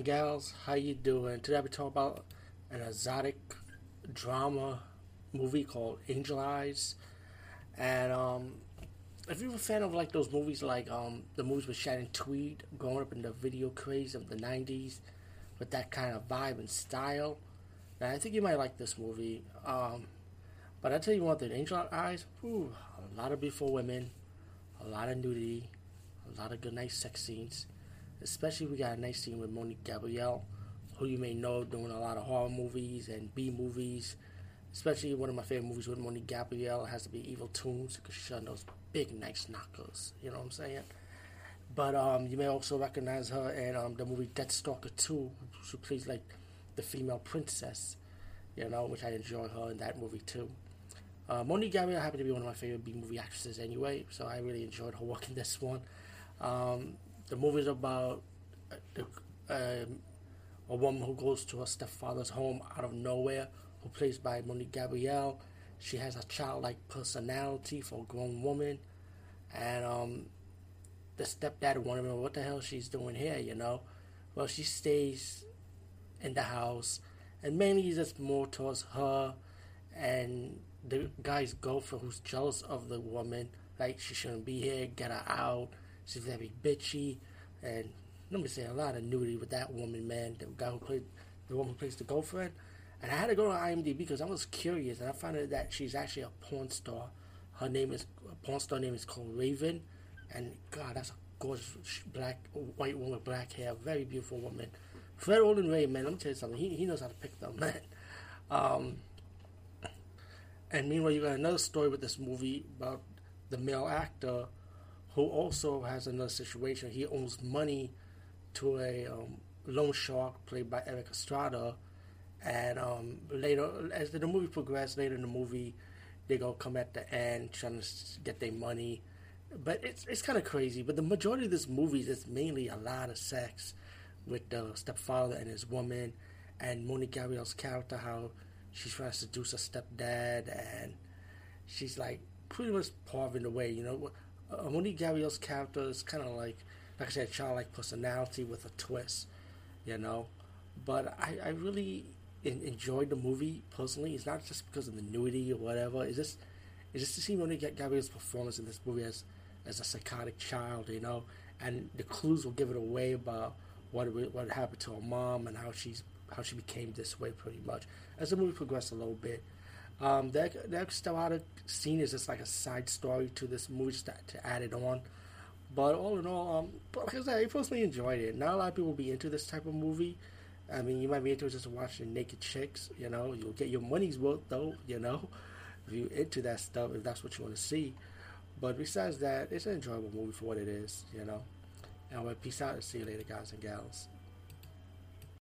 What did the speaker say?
gals, how you doing? Today we talk about an exotic drama movie called Angel Eyes, and um, if you're a fan of like those movies, like um, the movies with Shannon Tweed, growing up in the video craze of the '90s, with that kind of vibe and style, then I think you might like this movie. Um, but I tell you one thing, Angel Eyes, whew, a lot of beautiful women, a lot of nudity, a lot of good nice sex scenes Especially we got a nice scene with Monique Gabrielle, who you may know doing a lot of horror movies and B movies. Especially one of my favorite movies with Monique Gabrielle has to be Evil Toons because she's on those big nice knockers. You know what I'm saying? But um, you may also recognize her in um, the movie Deathstalker 2. She plays like the female princess, you know, which I enjoy her in that movie too. Uh, Monique Gabrielle happened to be one of my favorite B movie actresses anyway, so I really enjoyed her work in this one. Um, the movie is about uh, um, a woman who goes to her stepfather's home out of nowhere, who plays by Monique Gabrielle. She has a childlike personality for a grown woman, and um, the stepdad wanted to know what the hell she's doing here. You know, well she stays in the house, and mainly it's more towards her and the guy's girlfriend who's jealous of the woman, like she shouldn't be here, get her out She's very bitchy, and let me say a lot of nudity with that woman, man. The guy who played, the woman who plays the girlfriend. And I had to go to IMDb because I was curious, and I found out that she's actually a porn star. Her name is porn star name is called Raven, and God, that's a gorgeous black white woman with black hair, very beautiful woman. Fred Olen Ray, man, let me tell you something. He he knows how to pick them, man. Um, and meanwhile, you got another story with this movie about the male actor who also has another situation. He owes money to a um, loan shark played by Erik Estrada, and um, later, as the movie progresses, later in the movie, they go come at the end trying to get their money. But it's it's kind of crazy. But the majority of this movie is mainly a lot of sex with the stepfather and his woman, and Monique Gabrielle's character, how she's trying to seduce her stepdad, and she's like pretty much paving the way. You know, uh, Monique Gabrielle's character is kind of like, like I said, childlike personality with a twist, you know. But I, I really in, enjoyed the movie personally. It's not just because of the nudity or whatever. It's just, it's just to see Monique Gabrielle's performance in this movie as, as a psychotic child, you know. And the clues will give it away about what what happened to her mom and how she's how she became this way, pretty much. As the movie progressed a little bit, um, that that Stellata scene is just like a side story to this movie just to, to add it on. But all in all, um, but like I said, I personally enjoyed it. Not a lot of people will be into this type of movie. I mean, you might be into just watching naked chicks. You know, you'll get your money's worth though. You know, if you're into that stuff, if that's what you want to see. But besides that, it's an enjoyable movie for what it is. You know. Anyway, peace out and see you later, guys and gals.